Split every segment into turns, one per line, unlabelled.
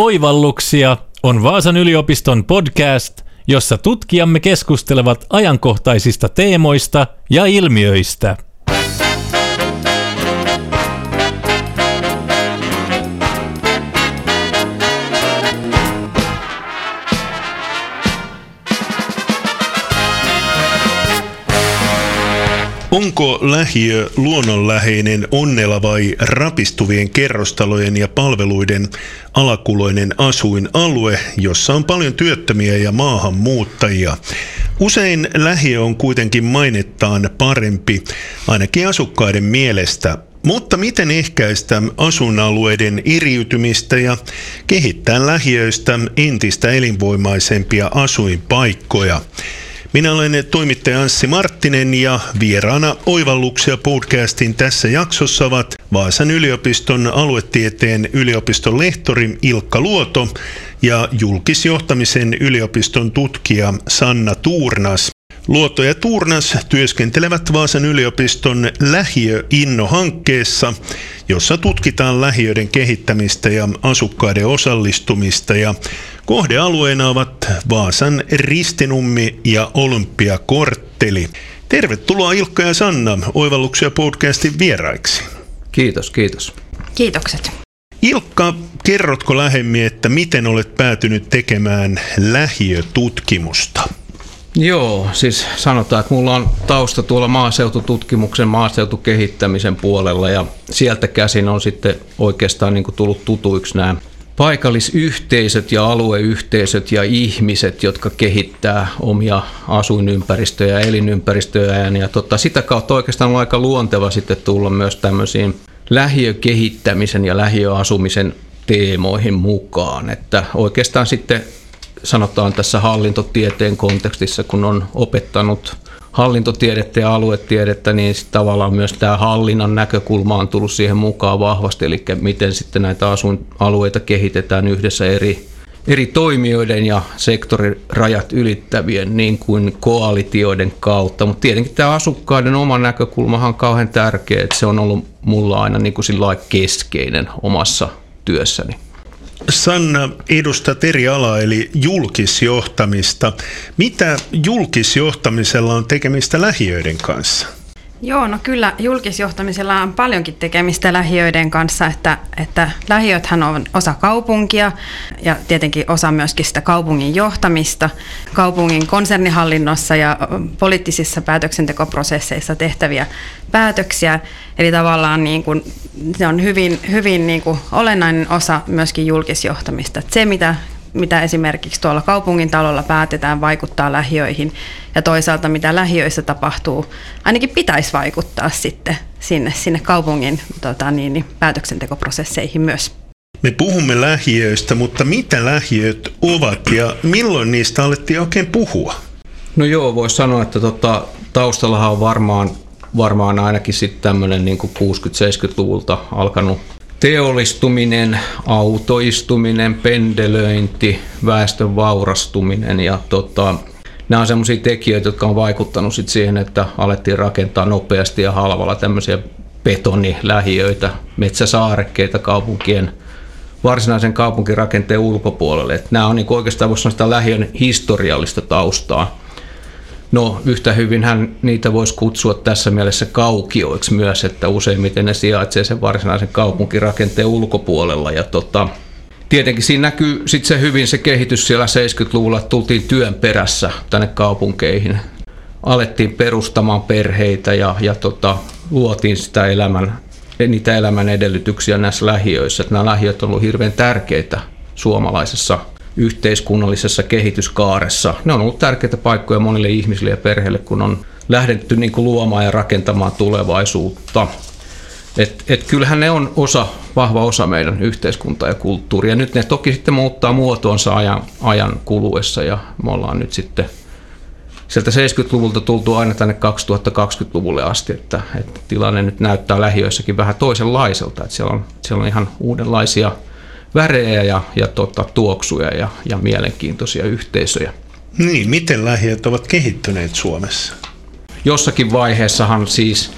Oivalluksia on Vaasan yliopiston podcast, jossa tutkijamme keskustelevat ajankohtaisista teemoista ja ilmiöistä.
Onko lähiö luonnonläheinen onnella vai rapistuvien kerrostalojen ja palveluiden alakuloinen asuinalue, jossa on paljon työttömiä ja maahanmuuttajia? Usein lähiö on kuitenkin mainettaan parempi, ainakin asukkaiden mielestä. Mutta miten ehkäistä asuinalueiden iriytymistä ja kehittää lähiöistä entistä elinvoimaisempia asuinpaikkoja? Minä olen toimittaja Anssi Marttinen ja vieraana Oivalluksia podcastin tässä jaksossa ovat Vaasan yliopiston aluetieteen yliopiston lehtori Ilkka Luoto ja julkisjohtamisen yliopiston tutkija Sanna Tuurnas. Luotto ja Tuurnas työskentelevät Vaasan yliopiston Lähiö-Inno-hankkeessa, jossa tutkitaan lähiöiden kehittämistä ja asukkaiden osallistumista. Ja kohdealueena ovat Vaasan Ristinummi ja Olympiakortteli. Tervetuloa Ilkka ja Sanna Oivalluksia podcastin vieraiksi.
Kiitos, kiitos.
Kiitokset.
Ilkka, kerrotko lähemmin, että miten olet päätynyt tekemään lähiötutkimusta?
Joo, siis sanotaan, että mulla on tausta tuolla maaseutututkimuksen, maaseutukehittämisen puolella ja sieltä käsin on sitten oikeastaan niin tullut tutuiksi nämä paikallisyhteisöt ja alueyhteisöt ja ihmiset, jotka kehittää omia asuinympäristöjä ja elinympäristöjä. Ja tota, sitä kautta oikeastaan on aika luonteva sitten tulla myös tämmöisiin lähiökehittämisen ja lähiöasumisen teemoihin mukaan. Että oikeastaan sitten sanotaan tässä hallintotieteen kontekstissa, kun on opettanut hallintotiedettä ja aluetiedettä, niin tavallaan myös tämä hallinnan näkökulma on tullut siihen mukaan vahvasti, eli miten sitten näitä asuinalueita kehitetään yhdessä eri, eri toimijoiden ja sektorirajat ylittävien niin kuin koalitioiden kautta. Mutta tietenkin tämä asukkaiden oma näkökulmahan on kauhean tärkeä, että se on ollut mulla aina niin kuin keskeinen omassa työssäni.
Sanna, edustat eri alaa eli julkisjohtamista. Mitä julkisjohtamisella on tekemistä lähiöiden kanssa?
Joo, no kyllä julkisjohtamisella on paljonkin tekemistä lähiöiden kanssa, että, että lähiöthän on osa kaupunkia ja tietenkin osa myöskin sitä kaupungin johtamista, kaupungin konsernihallinnossa ja poliittisissa päätöksentekoprosesseissa tehtäviä päätöksiä. Eli tavallaan niin kuin, se on hyvin, hyvin niin kuin olennainen osa myöskin julkisjohtamista. Että se, mitä mitä esimerkiksi tuolla kaupungin talolla päätetään, vaikuttaa lähiöihin ja toisaalta mitä lähiöissä tapahtuu, ainakin pitäisi vaikuttaa sitten sinne, sinne kaupungin tota, niin, niin, päätöksentekoprosesseihin myös.
Me puhumme lähiöistä, mutta mitä lähiöt ovat ja milloin niistä alettiin oikein puhua?
No joo, voisi sanoa, että tota, taustallahan on varmaan, varmaan ainakin sitten tämmöinen niin 60-70-luvulta alkanut teollistuminen, autoistuminen, pendelöinti, väestön vaurastuminen ja tota, nämä on sellaisia tekijöitä, jotka on vaikuttanut sit siihen, että alettiin rakentaa nopeasti ja halvalla tämmöisiä betonilähiöitä, metsäsaarekkeita kaupunkien varsinaisen kaupunkirakenteen ulkopuolelle. Et nämä on niin oikeastaan sanoa lähiön historiallista taustaa. No yhtä hyvin hän niitä voisi kutsua tässä mielessä kaukioiksi myös, että useimmiten ne sijaitsee sen varsinaisen kaupunkirakenteen ulkopuolella. Ja tota, tietenkin siinä näkyy sitten se hyvin se kehitys siellä 70-luvulla, että tultiin työn perässä tänne kaupunkeihin. Alettiin perustamaan perheitä ja, ja tota, luotiin sitä elämän, niitä elämän edellytyksiä näissä lähiöissä. Että nämä lähiöt ovat hirveän tärkeitä suomalaisessa yhteiskunnallisessa kehityskaaressa. Ne on ollut tärkeitä paikkoja monille ihmisille ja perheille, kun on lähdetty niin kuin luomaan ja rakentamaan tulevaisuutta. Et, et kyllähän ne on osa, vahva osa meidän yhteiskuntaa ja kulttuuria. Nyt ne toki sitten muuttaa muotoonsa ajan, ajan kuluessa ja me ollaan nyt sitten sieltä 70-luvulta tultu aina tänne 2020-luvulle asti, että, että tilanne nyt näyttää lähiöissäkin vähän toisenlaiselta. Että siellä, on, siellä on ihan uudenlaisia värejä ja, ja tota, tuoksuja ja, ja mielenkiintoisia yhteisöjä.
Niin, miten lähiöt ovat kehittyneet Suomessa?
Jossakin vaiheessahan siis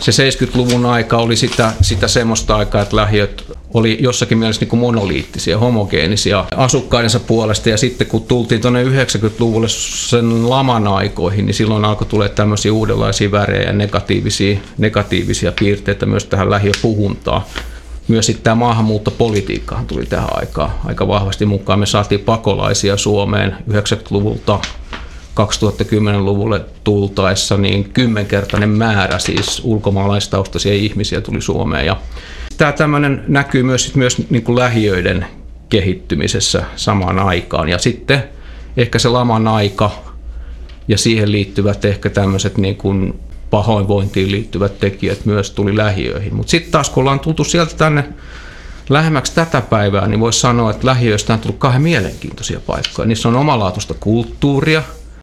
se 70-luvun aika oli sitä, sitä semmoista aikaa, että lähiöt oli jossakin mielessä niin kuin monoliittisia, homogeenisia asukkaidensa puolesta. Ja sitten kun tultiin tuonne 90-luvulle sen laman aikoihin, niin silloin alkoi tulla tämmöisiä uudenlaisia värejä ja negatiivisia, negatiivisia piirteitä myös tähän lähiöpuhuntaan. Myös sitten tämä maahanmuuttopolitiikka tuli tähän aikaan aika vahvasti mukaan. Me saatiin pakolaisia Suomeen 90-luvulta 2010-luvulle tultaessa niin kymmenkertainen määrä siis ulkomaalaistaustaisia ihmisiä tuli Suomeen. Ja tämä tämmöinen näkyy myös, myös niin kuin lähiöiden kehittymisessä samaan aikaan. Ja sitten ehkä se laman aika ja siihen liittyvät ehkä tämmöiset niin kuin pahoinvointiin liittyvät tekijät myös tuli lähiöihin. Mutta sitten taas kun ollaan tultu sieltä tänne lähemmäksi tätä päivää, niin voisi sanoa, että lähiöistä on tullut kahden mielenkiintoisia paikkoja. Niissä on omalaatuista kulttuuria,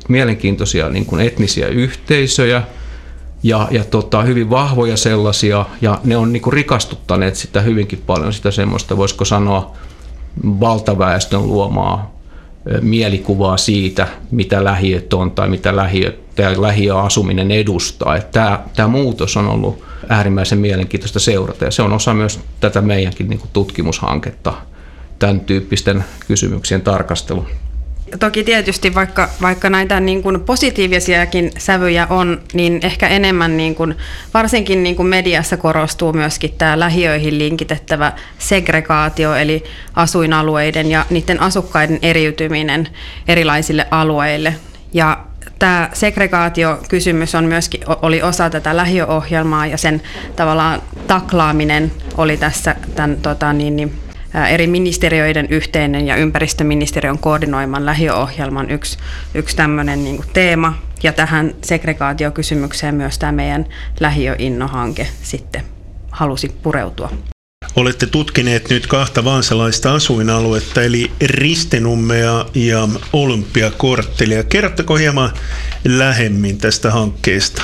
mielenkiintoisia niin kuin etnisiä yhteisöjä ja, ja tota, hyvin vahvoja sellaisia, ja ne on niin kuin rikastuttaneet sitä hyvinkin paljon, sitä semmoista, voisiko sanoa, valtaväestön luomaa mielikuvaa siitä, mitä lähiöt on tai mitä lähiö, tämä lähiöasuminen edustaa. Että tämä, tämä muutos on ollut äärimmäisen mielenkiintoista seurata ja se on osa myös tätä meidänkin niin tutkimushanketta, tämän tyyppisten kysymyksien tarkastelu.
Toki tietysti vaikka, vaikka näitä niin kuin positiivisiakin sävyjä on, niin ehkä enemmän niin kuin, varsinkin niin kuin mediassa korostuu myöskin tämä lähiöihin linkitettävä segregaatio, eli asuinalueiden ja niiden asukkaiden eriytyminen erilaisille alueille. Ja tämä segregaatiokysymys on myöskin, oli osa tätä lähiöohjelmaa ja sen tavallaan taklaaminen oli tässä tämän, tota, niin, niin, eri ministeriöiden yhteinen ja ympäristöministeriön koordinoiman lähiöohjelman yksi, yksi tämmöinen niin kuin teema. Ja tähän segregaatiokysymykseen myös tämä meidän lähiöinnohanke sitten halusi pureutua.
Olette tutkineet nyt kahta vansalaista asuinaluetta, eli Ristenummea ja Olympiakorttelia. Kerrotteko hieman lähemmin tästä hankkeesta?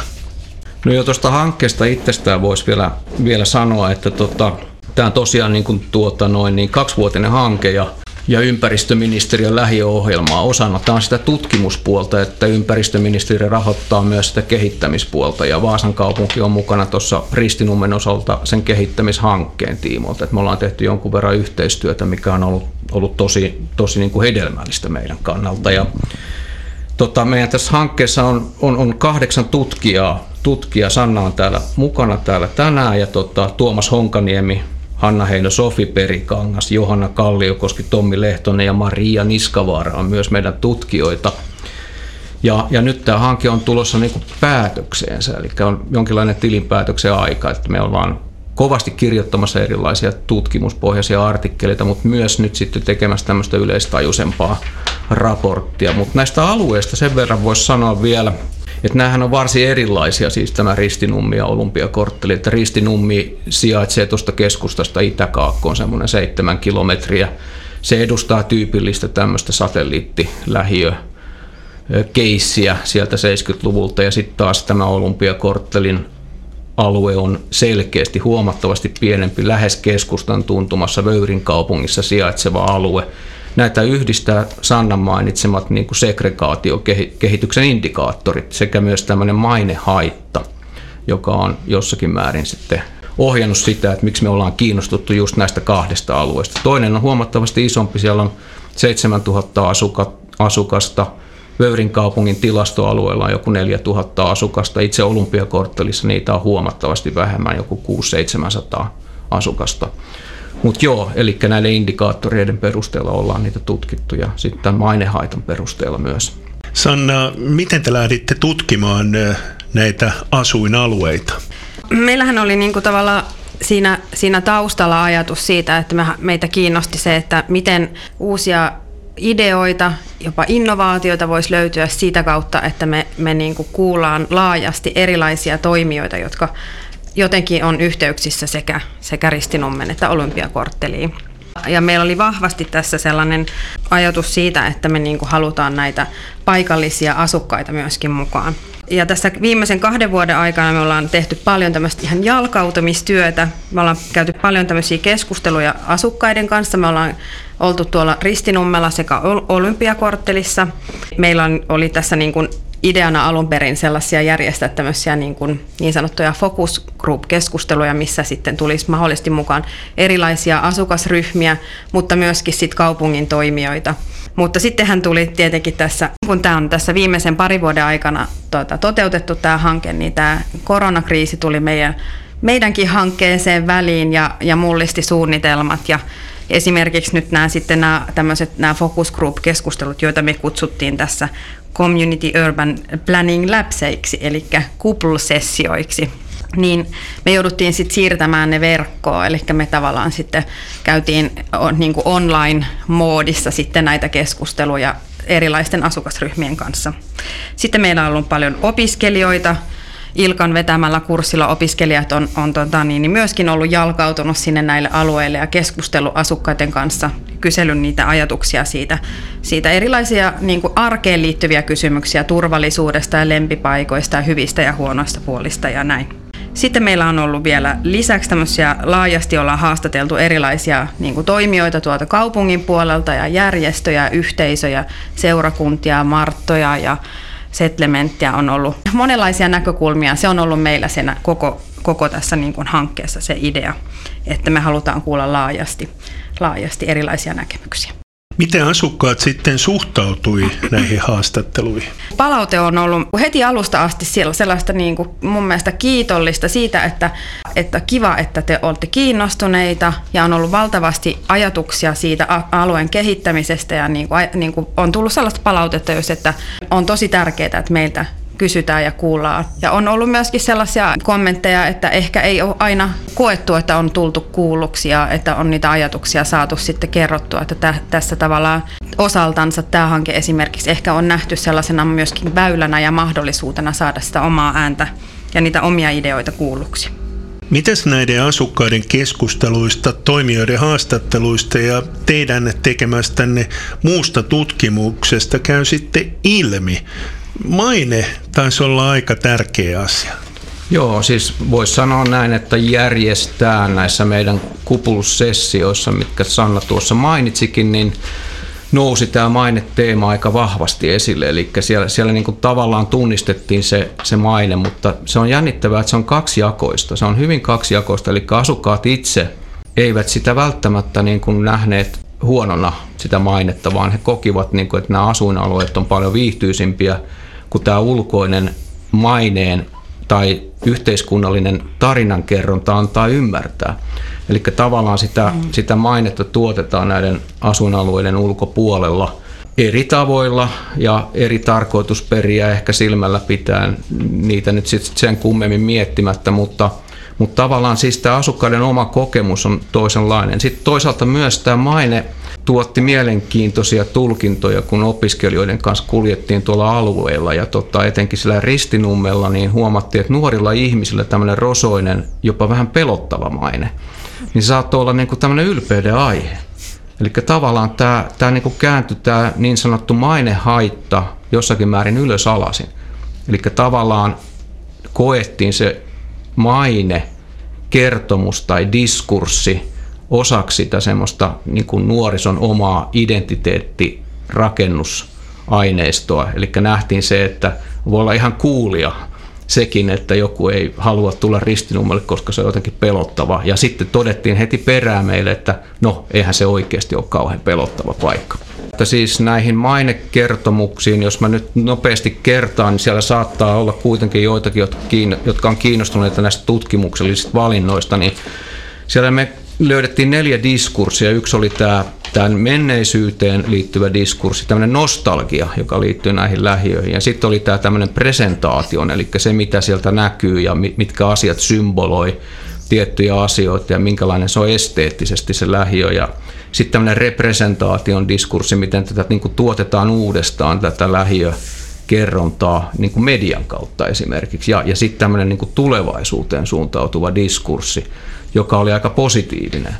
No jo tuosta hankkeesta itsestään voisi vielä, vielä sanoa, että tota, Tämä on tosiaan niin kuin tuota noin niin kaksivuotinen hanke ja, ja ympäristöministeriön lähiöohjelmaa osana. Tämä on sitä tutkimuspuolta, että ympäristöministeriö rahoittaa myös sitä kehittämispuolta ja Vaasan kaupunki on mukana tuossa Ristinummen osalta sen kehittämishankkeen tiimoilta. Että me ollaan tehty jonkun verran yhteistyötä, mikä on ollut, ollut tosi, tosi niin kuin hedelmällistä meidän kannalta. Ja, tota, meidän tässä hankkeessa on, on, on kahdeksan tutkijaa, tutkija. Sanna on täällä mukana täällä tänään ja tota, Tuomas Honkaniemi Hanna Heino, Sofi Perikangas, Johanna Kalliokoski, Tommi Lehtonen ja Maria Niskavaara on myös meidän tutkijoita. Ja, ja nyt tämä hanke on tulossa niin kuin päätökseensä, eli on jonkinlainen tilinpäätöksen aika, että me ollaan kovasti kirjoittamassa erilaisia tutkimuspohjaisia artikkeleita, mutta myös nyt sitten tekemässä tämmöistä yleistajuisempaa raporttia. Mutta näistä alueista sen verran voisi sanoa vielä, että näähän on varsin erilaisia, siis tämä Ristinummi ja Olympiakortteli. Että Ristinummi sijaitsee tuosta keskustasta Itäkaakkoon semmoinen seitsemän kilometriä. Se edustaa tyypillistä tämmöistä satelliittilähiö keissiä sieltä 70-luvulta ja sitten taas tämä Olympiakorttelin alue on selkeästi huomattavasti pienempi, lähes keskustan tuntumassa Vöyrin kaupungissa sijaitseva alue – näitä yhdistää Sannan mainitsemat niin kuin segregaatiokehityksen indikaattorit sekä myös tämmöinen mainehaitta, joka on jossakin määrin sitten ohjannut sitä, että miksi me ollaan kiinnostuttu just näistä kahdesta alueesta. Toinen on huomattavasti isompi, siellä on 7000 asukasta, Vöyrin kaupungin tilastoalueella on joku 4000 asukasta, itse Olympiakorttelissa niitä on huomattavasti vähemmän, joku 600-700 asukasta. Mutta joo, eli näiden indikaattoreiden perusteella ollaan niitä tutkittu ja sitten mainehaitan perusteella myös.
Sanna, miten te lähditte tutkimaan näitä asuinalueita?
Meillähän oli niinku tavallaan siinä, siinä taustalla ajatus siitä, että me, meitä kiinnosti se, että miten uusia ideoita, jopa innovaatioita voisi löytyä siitä kautta, että me, me niin kuin kuullaan laajasti erilaisia toimijoita, jotka jotenkin on yhteyksissä sekä, sekä Ristinummen että Olympiakortteliin. Ja meillä oli vahvasti tässä sellainen ajatus siitä, että me niin halutaan näitä paikallisia asukkaita myöskin mukaan. Ja tässä viimeisen kahden vuoden aikana me ollaan tehty paljon tämmöistä ihan jalkautumistyötä. Me ollaan käyty paljon tämmöisiä keskusteluja asukkaiden kanssa. Me ollaan oltu tuolla Ristinummella sekä Olympiakorttelissa. Meillä oli tässä niin kuin ideana alun perin sellaisia järjestää tämmöisiä niin, kuin niin sanottuja focus group-keskusteluja, missä sitten tulisi mahdollisesti mukaan erilaisia asukasryhmiä, mutta myöskin sit kaupungin toimijoita. Mutta sitten hän tuli tietenkin tässä, kun tämä on tässä viimeisen parin vuoden aikana tuota, toteutettu tämä hanke, niin tämä koronakriisi tuli meidän, meidänkin hankkeeseen väliin ja, ja mullisti suunnitelmat ja esimerkiksi nyt nämä sitten nämä tämmöiset nämä focus group keskustelut, joita me kutsuttiin tässä Community Urban Planning Labseiksi, eli couple-sessioiksi, niin me jouduttiin sitten siirtämään ne verkkoon, eli me tavallaan sitten käytiin niin online-moodissa sitten näitä keskusteluja erilaisten asukasryhmien kanssa. Sitten meillä on ollut paljon opiskelijoita, Ilkan vetämällä kurssilla opiskelijat on, on tota, niin, niin myöskin ollut jalkautunut sinne näille alueille ja keskustellut asukkaiden kanssa, kysellyt niitä ajatuksia siitä, siitä erilaisia niin kuin arkeen liittyviä kysymyksiä turvallisuudesta ja lempipaikoista ja hyvistä ja huonoista puolista ja näin. Sitten meillä on ollut vielä lisäksi tämmöisiä laajasti ollaan haastateltu erilaisia niin kuin toimijoita tuolta kaupungin puolelta ja järjestöjä, yhteisöjä, seurakuntia, marttoja ja settlementtiä on ollut monenlaisia näkökulmia. Se on ollut meillä sen koko, koko tässä niin kuin hankkeessa se idea, että me halutaan kuulla laajasti, laajasti erilaisia näkemyksiä.
Miten asukkaat sitten suhtautui näihin haastatteluihin?
Palaute on ollut heti alusta asti siellä sellaista niin kuin mun mielestä kiitollista siitä, että, että kiva, että te olette kiinnostuneita ja on ollut valtavasti ajatuksia siitä alueen kehittämisestä ja niin kuin, niin kuin on tullut sellaista palautetta, jos, että on tosi tärkeää, että meiltä kysytään ja kuullaan. Ja on ollut myöskin sellaisia kommentteja, että ehkä ei ole aina koettu, että on tultu kuulluksi ja että on niitä ajatuksia saatu sitten kerrottua, että tä, tässä tavallaan osaltansa tämä hanke esimerkiksi ehkä on nähty sellaisena myöskin väylänä ja mahdollisuutena saada sitä omaa ääntä ja niitä omia ideoita kuulluksi.
Mitäs näiden asukkaiden keskusteluista, toimijoiden haastatteluista ja teidän tekemästänne muusta tutkimuksesta käy sitten ilmi? Maine taisi olla aika tärkeä asia.
Joo, siis voisi sanoa näin, että järjestää näissä meidän kupulussessioissa, mitkä Sanna tuossa mainitsikin, niin nousi tämä maine-teema aika vahvasti esille. Eli siellä, siellä niin kuin tavallaan tunnistettiin se, se maine, mutta se on jännittävää, että se on kaksijakoista. Se on hyvin kaksijakoista, eli asukkaat itse eivät sitä välttämättä niin kuin nähneet huonona sitä mainetta, vaan he kokivat, niin kuin, että nämä asuinalueet on paljon viihtyisimpiä kuin tämä ulkoinen maineen tai yhteiskunnallinen tarinankerronta antaa ymmärtää. Eli tavallaan sitä, mm. sitä mainetta tuotetaan näiden asuinalueiden ulkopuolella eri tavoilla ja eri tarkoitusperiä ehkä silmällä pitää niitä nyt sit sen kummemmin miettimättä, mutta, mutta tavallaan siis tämä asukkaiden oma kokemus on toisenlainen. Sitten toisaalta myös tämä maine tuotti mielenkiintoisia tulkintoja, kun opiskelijoiden kanssa kuljettiin tuolla alueella ja tota, etenkin sillä ristinummella, niin huomattiin, että nuorilla ihmisillä tämmöinen rosoinen, jopa vähän pelottava maine, niin saattoi olla niin kuin tämmöinen ylpeyden aihe. Eli tavallaan tämä, tämä niin kääntyi tämä niin sanottu mainehaitta jossakin määrin ylös alasin. Eli tavallaan koettiin se maine, kertomus tai diskurssi osaksi sitä semmoista niin kuin nuorison omaa identiteettirakennusaineistoa. Eli nähtiin se, että voi olla ihan kuulia sekin, että joku ei halua tulla ristinummalle, koska se on jotenkin pelottava. Ja sitten todettiin heti perään meille, että no, eihän se oikeasti ole kauhean pelottava paikka. Että siis näihin mainekertomuksiin, jos mä nyt nopeasti kertaan, niin siellä saattaa olla kuitenkin joitakin, jotka on kiinnostuneita näistä tutkimuksellisista valinnoista, niin siellä me löydettiin neljä diskurssia. Yksi oli tämä tämän menneisyyteen liittyvä diskurssi, tämmöinen nostalgia, joka liittyy näihin lähiöihin. Ja sitten oli tämä tämmöinen presentaation, eli se mitä sieltä näkyy ja mitkä asiat symboloi tiettyjä asioita ja minkälainen se on esteettisesti se lähiö. Ja sitten tämmöinen representaation diskurssi, miten tätä niin kuin tuotetaan uudestaan tätä lähiö kerrontaa niin kuin median kautta esimerkiksi. Ja, ja sitten tämmöinen niin kuin tulevaisuuteen suuntautuva diskurssi, joka oli aika positiivinen.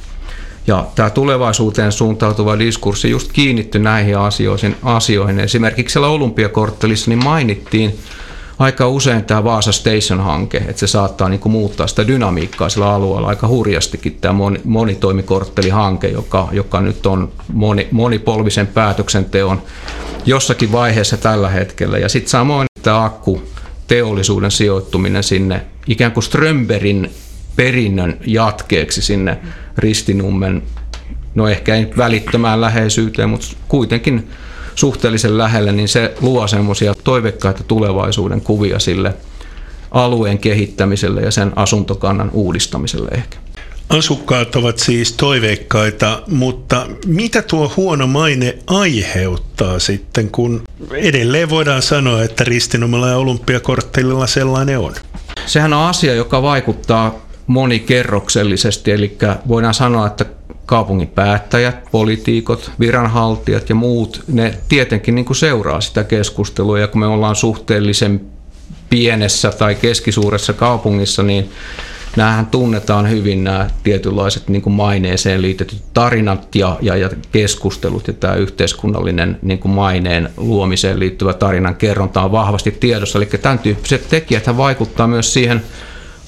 Ja tämä tulevaisuuteen suuntautuva diskurssi just kiinnittyi näihin asioihin. asioihin. Esimerkiksi siellä Olympiakorttelissa niin mainittiin aika usein tämä Vaasa Station-hanke, että se saattaa niin kuin muuttaa sitä dynamiikkaa sillä alueella aika hurjastikin tämä monitoimikorttelihanke, joka, joka nyt on moni, monipolvisen päätöksenteon jossakin vaiheessa tällä hetkellä. Ja sitten samoin tämä akku teollisuuden sijoittuminen sinne ikään kuin Strömberin perinnön jatkeeksi sinne Ristinummen, no ehkä ei välittömään läheisyyteen, mutta kuitenkin suhteellisen lähelle, niin se luo semmoisia toivekkaita tulevaisuuden kuvia sille alueen kehittämiselle ja sen asuntokannan uudistamiselle ehkä.
Asukkaat ovat siis toiveikkaita, mutta mitä tuo huono maine aiheuttaa sitten, kun edelleen voidaan sanoa, että Ristinomalla ja Olympiakorttelilla sellainen on?
Sehän on asia, joka vaikuttaa monikerroksellisesti, eli voidaan sanoa, että kaupungin päättäjät, poliitikot, viranhaltijat ja muut, ne tietenkin niin kuin seuraa sitä keskustelua, ja kun me ollaan suhteellisen pienessä tai keskisuuressa kaupungissa, niin Nämähän tunnetaan hyvin nämä tietynlaiset niin kuin maineeseen liitetyt tarinat ja, ja, ja keskustelut ja tämä yhteiskunnallinen niin kuin maineen luomiseen liittyvä tarinan kerronta on vahvasti tiedossa. Eli tämän tyyppiset tekijät vaikuttaa myös siihen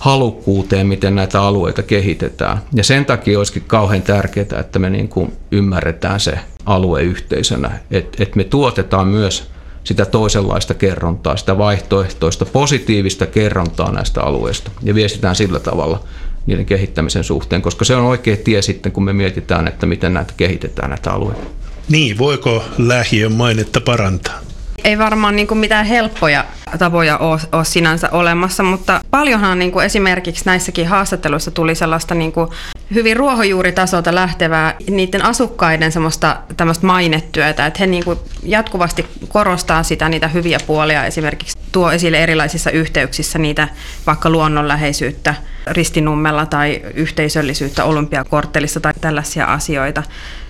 halukkuuteen, miten näitä alueita kehitetään. Ja sen takia olisikin kauhean tärkeää, että me niin kuin ymmärretään se alue yhteisönä, että, että me tuotetaan myös sitä toisenlaista kerrontaa, sitä vaihtoehtoista, positiivista kerrontaa näistä alueista ja viestitään sillä tavalla niiden kehittämisen suhteen, koska se on oikea tie sitten, kun me mietitään, että miten näitä kehitetään näitä alueita.
Niin, voiko lähiön mainetta parantaa?
Ei varmaan niin kuin mitään helppoja tapoja ole, ole sinänsä olemassa, mutta paljonhan niin kuin esimerkiksi näissäkin haastatteluissa tuli sellaista niin kuin hyvin ruohonjuuritasolta lähtevää niiden asukkaiden semmoista tämmöistä mainetyötä, että he niin kuin jatkuvasti korostaa sitä niitä hyviä puolia, esimerkiksi tuo esille erilaisissa yhteyksissä niitä vaikka luonnonläheisyyttä ristinummella tai yhteisöllisyyttä olympiakorttelissa tai tällaisia asioita.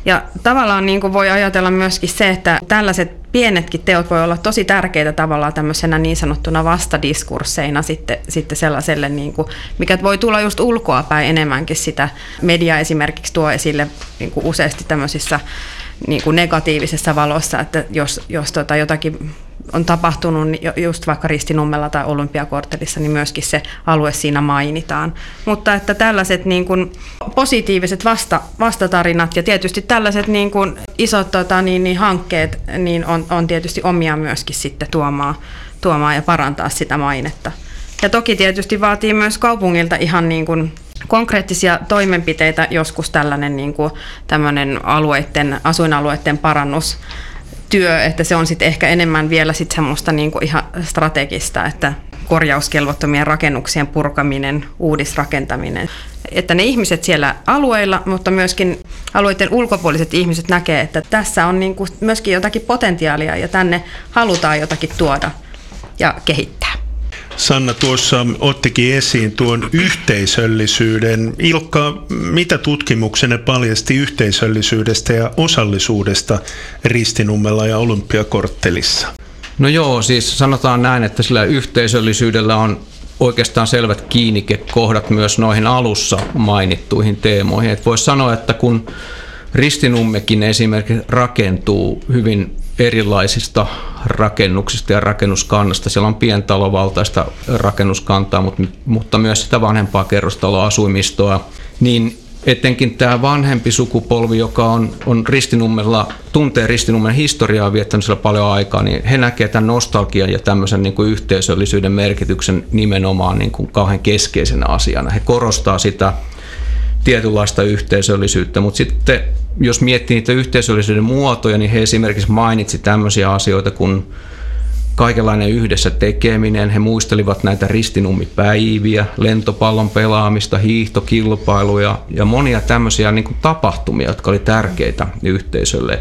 Ja tavallaan niin kuin voi ajatella myöskin se, että tällaiset pienetkin teot voi olla tosi tärkeitä tavallaan tämmöisenä niin sanottuna vastadiskursseina sitten, sitten sellaiselle, niin kuin, mikä voi tulla just ulkoa päin enemmänkin sitä. Media esimerkiksi tuo esille niin kuin useasti tämmöisissä niin kuin negatiivisessa valossa, että jos, jos tota jotakin on tapahtunut niin just vaikka Ristinummella tai Olympiakorttelissa, niin myöskin se alue siinä mainitaan. Mutta että tällaiset niin kuin positiiviset vasta, vastatarinat ja tietysti tällaiset niin kuin isot tota, niin, niin hankkeet niin on, on tietysti omia myöskin sitten tuomaan, tuomaan ja parantaa sitä mainetta. Ja toki tietysti vaatii myös kaupungilta ihan niin kuin konkreettisia toimenpiteitä, joskus tällainen niin kuin, alueiden, asuinalueiden parannus työ, että se on sitten ehkä enemmän vielä sit semmoista niinku ihan strategista, että korjauskelvottomien rakennuksien purkaminen, uudisrakentaminen. Että ne ihmiset siellä alueilla, mutta myöskin alueiden ulkopuoliset ihmiset näkee, että tässä on niinku myöskin jotakin potentiaalia ja tänne halutaan jotakin tuoda ja kehittää.
Sanna tuossa ottikin esiin tuon yhteisöllisyyden. Ilkka, mitä tutkimuksenne paljasti yhteisöllisyydestä ja osallisuudesta Ristinummella ja Olympiakorttelissa?
No joo, siis sanotaan näin, että sillä yhteisöllisyydellä on oikeastaan selvät kiinnikekohdat myös noihin alussa mainittuihin teemoihin. Voisi sanoa, että kun Ristinummekin esimerkiksi rakentuu hyvin erilaisista rakennuksista ja rakennuskannasta. Siellä on pientalovaltaista rakennuskantaa, mutta, mutta myös sitä vanhempaa kerrostaloasuimistoa. Niin etenkin tämä vanhempi sukupolvi, joka on, on ristinummella, tuntee ristinummen historiaa, viettänyt siellä paljon aikaa, niin he näkevät tämän nostalgian ja tämmöisen niin kuin yhteisöllisyyden merkityksen nimenomaan niin kuin kauhean keskeisenä asiana. He korostaa sitä tietynlaista yhteisöllisyyttä, mutta sitten jos miettii niitä yhteisöllisyyden muotoja, niin he esimerkiksi mainitsi tämmöisiä asioita kuin kaikenlainen yhdessä tekeminen. He muistelivat näitä ristinummipäiviä, lentopallon pelaamista, hiihtokilpailuja ja monia tämmöisiä niin kuin tapahtumia, jotka oli tärkeitä yhteisölle.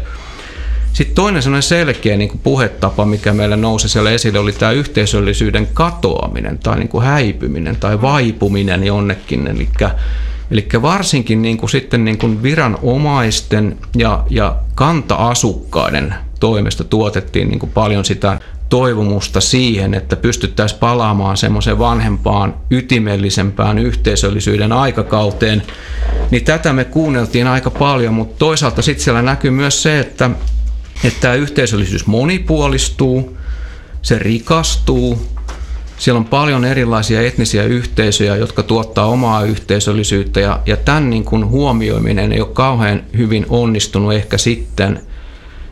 Sitten toinen sellainen selkeä niin kuin puhetapa, mikä meillä nousi siellä esille, oli tämä yhteisöllisyyden katoaminen tai niin kuin häipyminen tai vaipuminen jonnekin. Eli Eli varsinkin niin kuin sitten niin kuin viranomaisten ja, ja kanta-asukkaiden toimesta tuotettiin niin kuin paljon sitä toivomusta siihen, että pystyttäisiin palaamaan semmoiseen vanhempaan, ytimellisempään yhteisöllisyyden aikakauteen, niin tätä me kuunneltiin aika paljon, mutta toisaalta sitten siellä näkyy myös se, että, että tämä yhteisöllisyys monipuolistuu, se rikastuu, siellä on paljon erilaisia etnisiä yhteisöjä, jotka tuottaa omaa yhteisöllisyyttä ja, ja tämän niin kuin huomioiminen ei ole kauhean hyvin onnistunut ehkä sitten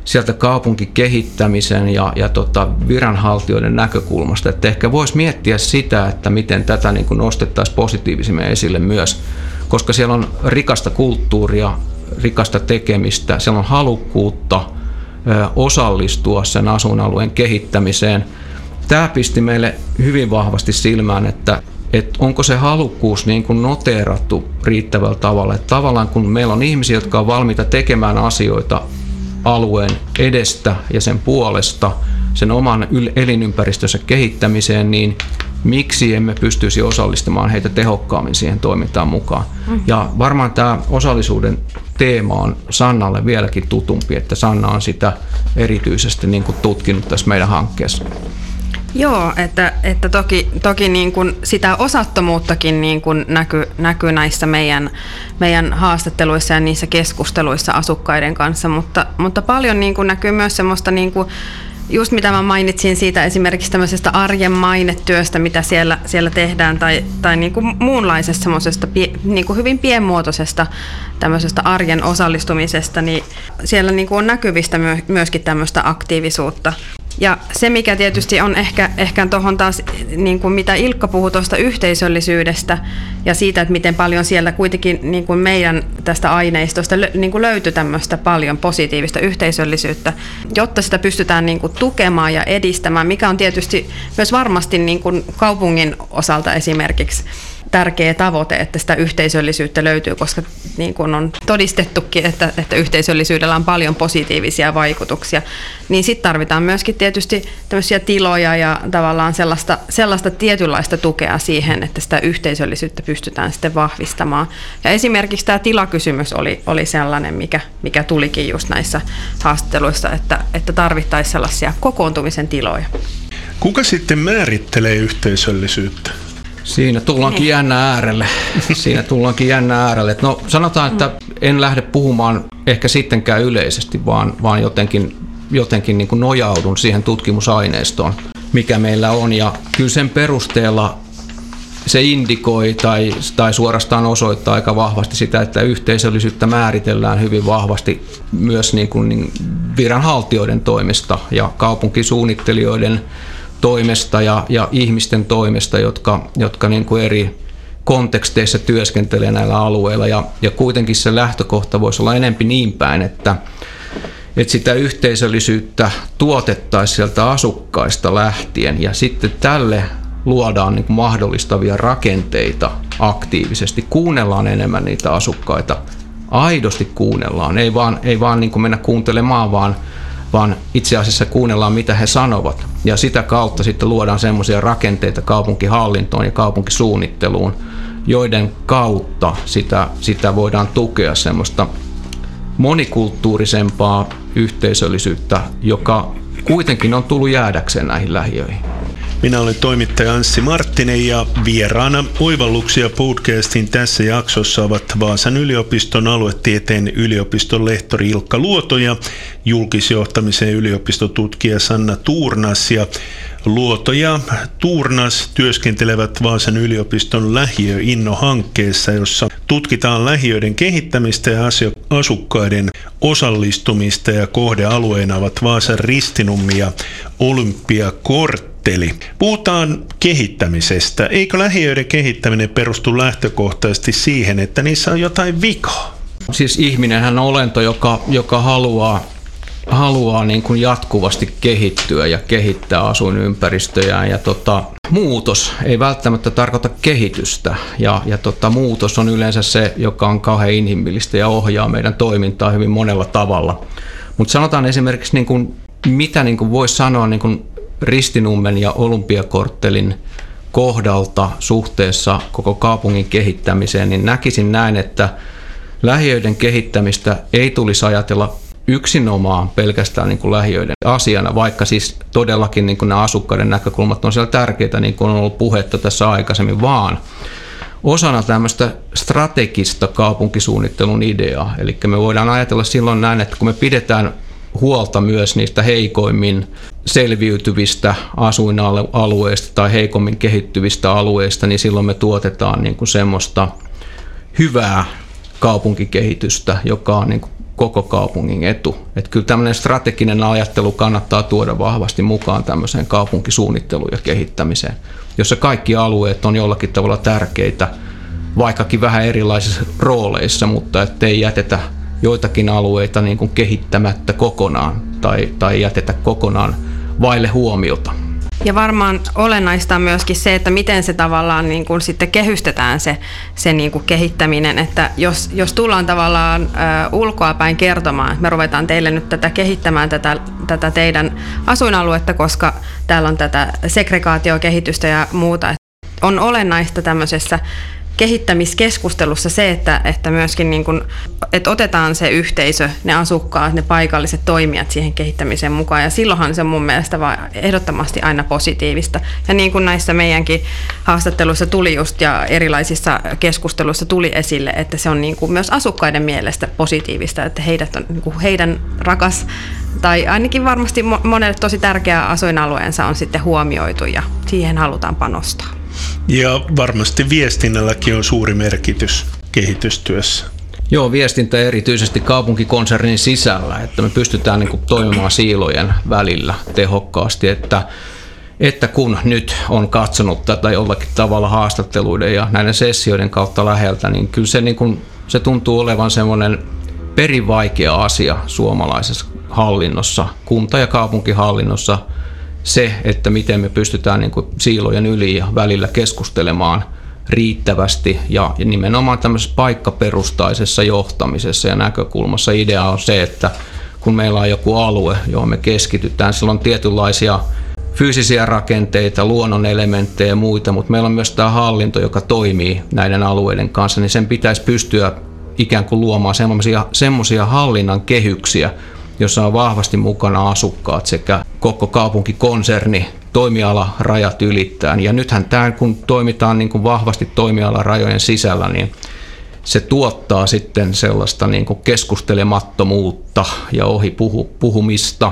sieltä kaupunkikehittämisen ja, ja tota viranhaltijoiden näkökulmasta. Että ehkä voisi miettiä sitä, että miten tätä niin kuin nostettaisiin positiivisemmin esille myös, koska siellä on rikasta kulttuuria, rikasta tekemistä, siellä on halukkuutta osallistua sen asuinalueen kehittämiseen. Tämä pisti meille hyvin vahvasti silmään, että että onko se halukkuus niin kuin noteerattu riittävällä tavalla. Että tavallaan kun meillä on ihmisiä, jotka on valmiita tekemään asioita alueen edestä ja sen puolesta, sen oman elinympäristönsä kehittämiseen, niin miksi emme pystyisi osallistamaan heitä tehokkaammin siihen toimintaan mukaan. Mm. Ja varmaan tämä osallisuuden teema on Sannalle vieläkin tutumpi, että Sanna on sitä erityisesti niin kuin tutkinut tässä meidän hankkeessa.
Joo, että, että toki, toki niin kuin sitä osattomuuttakin niin kuin näkyy, näkyy näissä meidän, meidän haastatteluissa ja niissä keskusteluissa asukkaiden kanssa, mutta, mutta paljon niin kuin näkyy myös semmoista niin kuin just mitä mä mainitsin siitä esimerkiksi tämmöisestä arjen mainetyöstä, mitä siellä, siellä tehdään, tai, tai niin kuin muunlaisesta semmoisesta niin kuin hyvin pienmuotoisesta tämmöisestä arjen osallistumisesta, niin siellä niin kuin on näkyvistä myöskin tämmöistä aktiivisuutta. Ja se, mikä tietysti on ehkä, ehkä tuohon taas, niin kuin mitä Ilkka puhui tuosta yhteisöllisyydestä ja siitä, että miten paljon siellä kuitenkin niin kuin meidän tästä aineistosta niin kuin löytyy tämmöistä paljon positiivista yhteisöllisyyttä, jotta sitä pystytään niin kuin tukemaan ja edistämään, mikä on tietysti myös varmasti niin kuin kaupungin osalta esimerkiksi tärkeä tavoite, että sitä yhteisöllisyyttä löytyy, koska niin kuin on todistettukin, että, että yhteisöllisyydellä on paljon positiivisia vaikutuksia, niin sitten tarvitaan myöskin tietysti tämmöisiä tiloja ja tavallaan sellaista, sellaista tietynlaista tukea siihen, että sitä yhteisöllisyyttä pystytään sitten vahvistamaan. Ja esimerkiksi tämä tilakysymys oli, oli sellainen, mikä, mikä tulikin just näissä haastatteluissa, että, että tarvittaisiin sellaisia kokoontumisen tiloja.
Kuka sitten määrittelee yhteisöllisyyttä?
Siinä tullaankin niin. jännä äärelle. Siinä tullaankin jännä äärelle. No sanotaan, että en lähde puhumaan ehkä sittenkään yleisesti, vaan, vaan jotenkin, jotenkin niin kuin nojaudun siihen tutkimusaineistoon, mikä meillä on. Ja kyllä sen perusteella se indikoi tai, tai suorastaan osoittaa aika vahvasti sitä, että yhteisöllisyyttä määritellään hyvin vahvasti myös niin kuin niin viranhaltijoiden toimesta ja kaupunkisuunnittelijoiden toimesta ja, ja ihmisten toimesta, jotka, jotka niin kuin eri konteksteissa työskentelee näillä alueilla. Ja, ja kuitenkin se lähtökohta voisi olla enempi niin päin, että, että sitä yhteisöllisyyttä tuotettaisiin sieltä asukkaista lähtien. Ja sitten tälle luodaan niin mahdollistavia rakenteita aktiivisesti, kuunnellaan enemmän niitä asukkaita, aidosti kuunnellaan, ei vaan, ei vaan niin mennä kuuntelemaan, vaan vaan itse asiassa kuunnellaan, mitä he sanovat. Ja sitä kautta sitten luodaan semmoisia rakenteita kaupunkihallintoon ja kaupunkisuunnitteluun, joiden kautta sitä, sitä voidaan tukea semmoista monikulttuurisempaa yhteisöllisyyttä, joka kuitenkin on tullut jäädäkseen näihin lähiöihin.
Minä olen toimittaja Anssi Marttinen ja vieraana Oivalluksia podcastin tässä jaksossa ovat Vaasan yliopiston aluetieteen yliopiston lehtori Ilkka Luoto ja julkisjohtamisen yliopistotutkija Sanna Tuurnas. Ja Luoto ja Tuurnas työskentelevät Vaasan yliopiston lähiöinno-hankkeessa, jossa tutkitaan lähiöiden kehittämistä ja asukkaiden osallistumista. Ja kohdealueena ovat Vaasan ristinummi ja Olympiakortti ajatteli. Puhutaan kehittämisestä. Eikö lähiöiden kehittäminen perustu lähtökohtaisesti siihen, että niissä on jotain vikaa?
Siis ihminenhän on olento, joka, joka haluaa, haluaa niin kuin jatkuvasti kehittyä ja kehittää asuinympäristöjään. Ja tota, muutos ei välttämättä tarkoita kehitystä. Ja, ja tota, muutos on yleensä se, joka on kauhean inhimillistä ja ohjaa meidän toimintaa hyvin monella tavalla. Mutta sanotaan esimerkiksi, niin kuin, mitä niin kuin voisi sanoa niin kuin Ristinummen ja Olympiakorttelin kohdalta suhteessa koko kaupungin kehittämiseen, niin näkisin näin, että lähiöiden kehittämistä ei tulisi ajatella yksinomaan pelkästään niin kuin lähiöiden asiana, vaikka siis todellakin niin kuin nämä asukkaiden näkökulmat on siellä tärkeitä, niin kuin on ollut puhetta tässä aikaisemmin, vaan osana tämmöistä strategista kaupunkisuunnittelun ideaa. Eli me voidaan ajatella silloin näin, että kun me pidetään huolta myös niistä heikoimmin selviytyvistä asuinalueista tai heikommin kehittyvistä alueista, niin silloin me tuotetaan niin kuin semmoista hyvää kaupunkikehitystä, joka on niin kuin koko kaupungin etu. Että kyllä tämmöinen strateginen ajattelu kannattaa tuoda vahvasti mukaan tämmöiseen kaupunkisuunnitteluun ja kehittämiseen, jossa kaikki alueet on jollakin tavalla tärkeitä, vaikkakin vähän erilaisissa rooleissa, mutta ettei jätetä joitakin alueita niin kuin kehittämättä kokonaan tai, tai jätetä kokonaan vaille huomiota.
Ja varmaan olennaista on myöskin se, että miten se tavallaan niin kuin sitten kehystetään se, se niin kuin kehittäminen, että jos, jos tullaan tavallaan ulkoapäin kertomaan, että me ruvetaan teille nyt tätä kehittämään tätä, tätä teidän asuinaluetta, koska täällä on tätä segregaatiokehitystä ja muuta, on olennaista tämmöisessä kehittämiskeskustelussa se, että, että myöskin niin kuin, että otetaan se yhteisö, ne asukkaat, ne paikalliset toimijat siihen kehittämiseen mukaan. Ja silloinhan se on mun mielestä vaan ehdottomasti aina positiivista. Ja niin kuin näissä meidänkin haastatteluissa tuli just ja erilaisissa keskusteluissa tuli esille, että se on niin kuin myös asukkaiden mielestä positiivista, että heidät on, niin heidän rakas tai ainakin varmasti monelle tosi tärkeä asuinalueensa on sitten huomioitu ja siihen halutaan panostaa.
Ja varmasti viestinnälläkin on suuri merkitys kehitystyössä.
Joo, viestintä erityisesti kaupunkikonsernin sisällä, että me pystytään niin kuin toimimaan siilojen välillä tehokkaasti, että, että kun nyt on katsonut tätä jollakin tavalla haastatteluiden ja näiden sessioiden kautta läheltä, niin kyllä se, niin kuin, se tuntuu olevan semmoinen perivaikea asia suomalaisessa hallinnossa, kunta- ja kaupunkihallinnossa – se, että miten me pystytään niin kuin siilojen yli ja välillä keskustelemaan riittävästi ja nimenomaan tämmöisessä paikkaperustaisessa johtamisessa ja näkökulmassa idea on se, että kun meillä on joku alue, johon me keskitytään, sillä on tietynlaisia fyysisiä rakenteita, luonnon elementtejä ja muita, mutta meillä on myös tämä hallinto, joka toimii näiden alueiden kanssa, niin sen pitäisi pystyä ikään kuin luomaan semmoisia hallinnan kehyksiä, jossa on vahvasti mukana asukkaat sekä koko kaupunkikonserni toimiala rajat ylittäen. Ja nythän tämä, kun toimitaan niin kuin vahvasti toimialarajojen sisällä, niin se tuottaa sitten sellaista niin kuin keskustelemattomuutta ja ohi puhu, puhumista.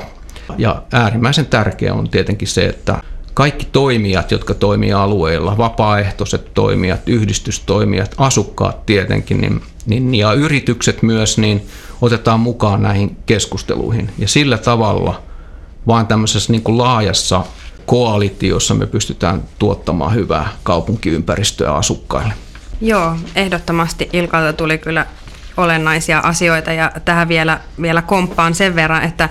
Ja äärimmäisen tärkeää on tietenkin se, että kaikki toimijat, jotka toimii alueilla, vapaaehtoiset toimijat, yhdistystoimijat, asukkaat tietenkin, niin, niin, ja yritykset myös, niin otetaan mukaan näihin keskusteluihin. Ja sillä tavalla vain tämmöisessä niin kuin laajassa koalitiossa me pystytään tuottamaan hyvää kaupunkiympäristöä asukkaille.
Joo, ehdottomasti Ilkalta tuli kyllä olennaisia asioita ja tähän vielä, vielä komppaan sen verran, että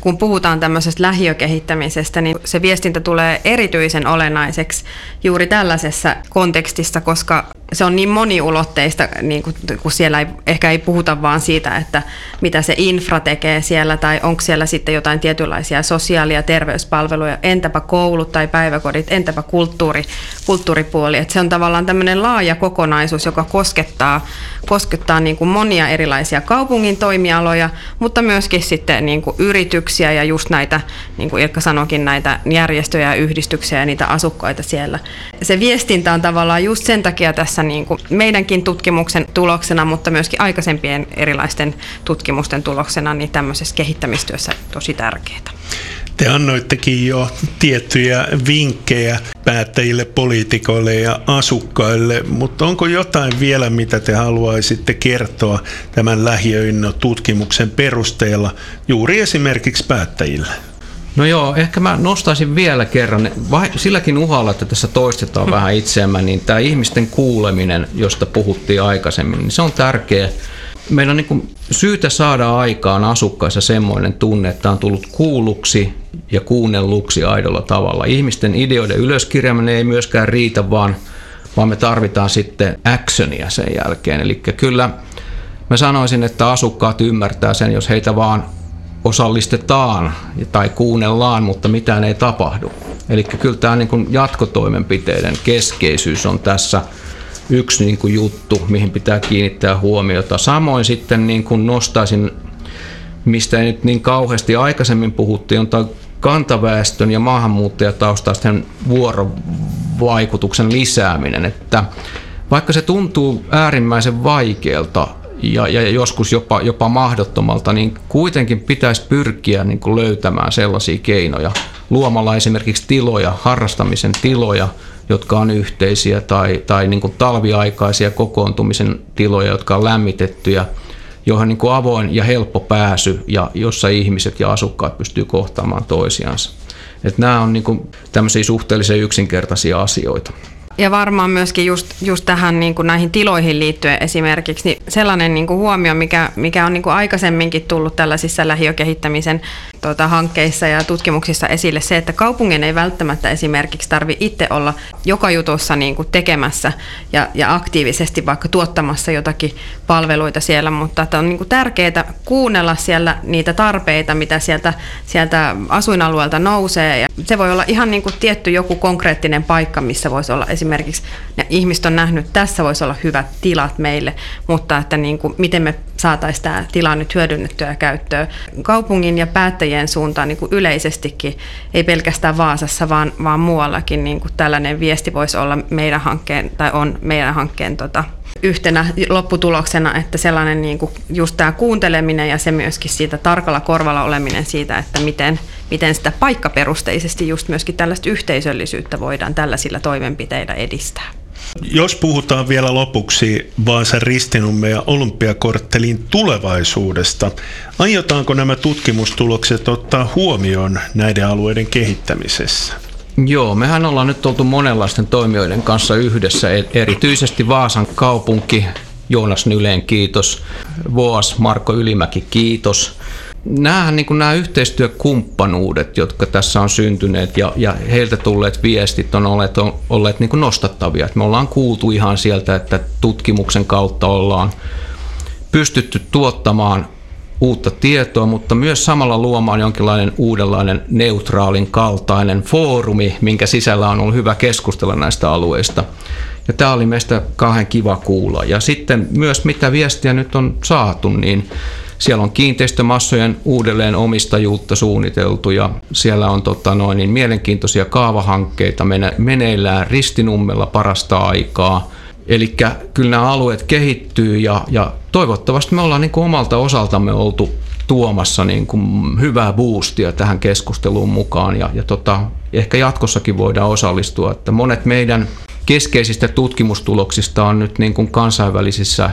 kun puhutaan tämmöisestä lähiökehittämisestä, niin se viestintä tulee erityisen olennaiseksi juuri tällaisessa kontekstissa, koska se on niin moniulotteista, niin kun, kun siellä ei, ehkä ei puhuta vaan siitä, että mitä se infra tekee siellä tai onko siellä sitten jotain tietynlaisia sosiaali- ja terveyspalveluja, entäpä koulut tai päiväkodit, entäpä kulttuuri, kulttuuripuoli. Että se on tavallaan tämmöinen laaja kokonaisuus, joka koskettaa, koskettaa niin kuin monia erilaisia kaupungin toimialoja, mutta myöskin sitten niin kuin yrityksiä ja just näitä, niin kuin Ilkka sanoikin, näitä järjestöjä ja yhdistyksiä ja niitä asukkaita siellä. Se viestintä on tavallaan just sen takia tässä tässä niin kuin meidänkin tutkimuksen tuloksena, mutta myöskin aikaisempien erilaisten tutkimusten tuloksena, niin tämmöisessä kehittämistyössä tosi tärkeää.
Te annoittekin jo tiettyjä vinkkejä päättäjille, poliitikoille ja asukkaille, mutta onko jotain vielä, mitä te haluaisitte kertoa tämän lähiöinno-tutkimuksen perusteella juuri esimerkiksi päättäjille?
No joo, ehkä mä nostaisin vielä kerran, vai, silläkin uhalla, että tässä toistetaan hmm. vähän itseämme, niin tämä ihmisten kuuleminen, josta puhuttiin aikaisemmin, niin se on tärkeä. Meillä on niin syytä saada aikaan asukkaissa semmoinen tunne, että on tullut kuulluksi ja kuunnelluksi aidolla tavalla. Ihmisten ideoiden ylöskirjaaminen ei myöskään riitä, vaan, vaan me tarvitaan sitten actionia sen jälkeen. Eli kyllä mä sanoisin, että asukkaat ymmärtää sen, jos heitä vaan osallistetaan tai kuunnellaan, mutta mitään ei tapahdu. Eli kyllä tämä niin kuin jatkotoimenpiteiden keskeisyys on tässä yksi niin kuin juttu, mihin pitää kiinnittää huomiota. Samoin sitten niin kuin nostaisin, mistä ei nyt niin kauheasti aikaisemmin puhuttiin, on tämä kantaväestön ja maahanmuuttajataustaisten vuorovaikutuksen lisääminen. Että vaikka se tuntuu äärimmäisen vaikealta ja, ja joskus jopa, jopa mahdottomalta, niin kuitenkin pitäisi pyrkiä niin kuin löytämään sellaisia keinoja luomalla esimerkiksi tiloja, harrastamisen tiloja, jotka on yhteisiä tai, tai niin kuin talviaikaisia kokoontumisen tiloja, jotka on lämmitettyjä johon niin kuin avoin ja helppo pääsy ja jossa ihmiset ja asukkaat pystyy kohtaamaan toisiansa. Että nämä on niin kuin tämmöisiä suhteellisen yksinkertaisia asioita.
Ja varmaan myöskin just, just tähän niin kuin näihin tiloihin liittyen esimerkiksi niin sellainen niin kuin huomio, mikä, mikä on niin kuin aikaisemminkin tullut tällaisissa lähiökehittämisen tuota, hankkeissa ja tutkimuksissa esille, se, että kaupungin ei välttämättä esimerkiksi tarvi itse olla joka jutussa niin kuin tekemässä ja, ja aktiivisesti vaikka tuottamassa jotakin palveluita siellä, mutta että on niin kuin tärkeää kuunnella siellä niitä tarpeita, mitä sieltä, sieltä asuinalueelta nousee. Ja se voi olla ihan niin kuin tietty joku konkreettinen paikka, missä voisi olla esimerkiksi ne ihmiset on nähnyt, tässä voisi olla hyvät tilat meille, mutta että niin kuin, miten me saataisiin tämä tila nyt hyödynnettyä käyttöön kaupungin ja päättäjien suuntaan niin kuin yleisestikin, ei pelkästään Vaasassa, vaan, vaan muuallakin niin kuin tällainen viesti voisi olla meidän hankkeen, tai on meidän hankkeen tota, yhtenä lopputuloksena, että sellainen niin kuin just tämä kuunteleminen ja se myöskin siitä tarkalla korvalla oleminen siitä, että miten, miten sitä paikkaperusteisesti just myöskin tällaista yhteisöllisyyttä voidaan tällaisilla toimenpiteillä edistää.
Jos puhutaan vielä lopuksi Vaasan ristinumme ja olympiakorttelin tulevaisuudesta, aiotaanko nämä tutkimustulokset ottaa huomioon näiden alueiden kehittämisessä?
Joo, mehän ollaan nyt oltu monenlaisten toimijoiden kanssa yhdessä, erityisesti Vaasan kaupunki, Joonas Nyleen kiitos, Voas Marko Ylimäki kiitos. Nämähän niin nämä yhteistyökumppanuudet, jotka tässä on syntyneet ja, ja heiltä tulleet viestit on olleet, on, olleet niin nostattavia. me ollaan kuultu ihan sieltä, että tutkimuksen kautta ollaan pystytty tuottamaan uutta tietoa, mutta myös samalla luomaan jonkinlainen uudenlainen neutraalin kaltainen foorumi, minkä sisällä on ollut hyvä keskustella näistä alueista. Ja tämä oli meistä kauhean kiva kuulla. Ja sitten myös mitä viestiä nyt on saatu, niin siellä on kiinteistömassojen uudelleen omistajuutta suunniteltu ja siellä on tota noin, niin mielenkiintoisia kaavahankkeita meneillään ristinummella parasta aikaa – Eli kyllä nämä alueet kehittyy ja, ja toivottavasti me ollaan niin kuin omalta osaltamme oltu tuomassa niin kuin hyvää boostia tähän keskusteluun mukaan ja, ja tota, ehkä jatkossakin voidaan osallistua. Että monet meidän keskeisistä tutkimustuloksista on nyt niin kuin kansainvälisissä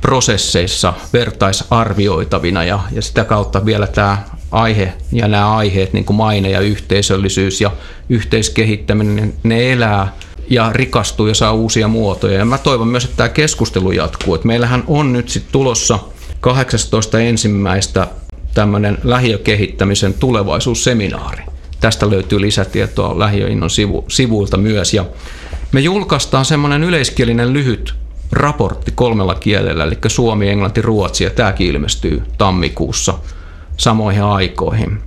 prosesseissa vertaisarvioitavina ja, ja sitä kautta vielä tämä aihe ja nämä aiheet, niin kuin maine ja yhteisöllisyys ja yhteiskehittäminen, ne elää – ja rikastuu ja saa uusia muotoja. Ja mä toivon myös, että tämä keskustelu jatkuu. Et meillähän on nyt sitten tulossa 18 ensimmäistä tämmöinen lähiökehittämisen tulevaisuusseminaari. Tästä löytyy lisätietoa Lähiöinnon sivu, sivuilta myös. Ja me julkaistaan semmoinen yleiskielinen lyhyt raportti kolmella kielellä, eli suomi, englanti, ruotsi, ja tämäkin ilmestyy tammikuussa samoihin aikoihin.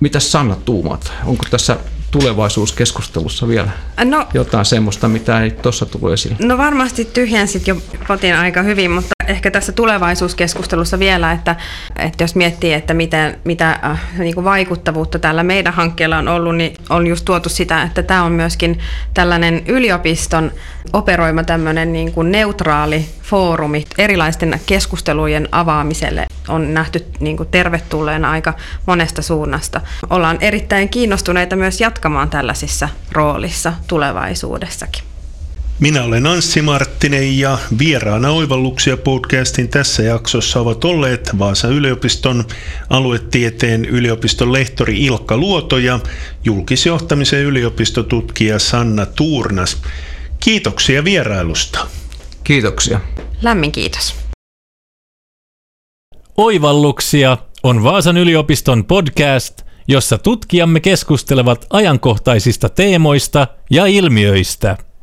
Mitäs Sanna tuumat? Onko tässä tulevaisuuskeskustelussa vielä no, jotain semmoista, mitä ei tuossa tullut esille?
No varmasti tyhjensit jo potin aika hyvin, mutta ehkä tässä tulevaisuuskeskustelussa vielä, että, että jos miettii, että miten, mitä äh, niin kuin vaikuttavuutta tällä meidän hankkeella on ollut, niin on just tuotu sitä, että tämä on myöskin tällainen yliopiston operoima tämmöinen niin kuin neutraali foorumi erilaisten keskustelujen avaamiselle on nähty niin kuin tervetulleena aika monesta suunnasta. Ollaan erittäin kiinnostuneita myös jatkamaan tällaisissa roolissa tulevaisuudessakin.
Minä olen Anssi Marttinen ja vieraana Oivalluksia podcastin tässä jaksossa ovat olleet Vaasa yliopiston aluetieteen yliopiston lehtori Ilkka Luoto ja julkisjohtamisen yliopistotutkija Sanna Tuurnas. Kiitoksia vierailusta.
Kiitoksia.
Lämmin kiitos.
Oivalluksia on Vaasan yliopiston podcast, jossa tutkijamme keskustelevat ajankohtaisista teemoista ja ilmiöistä –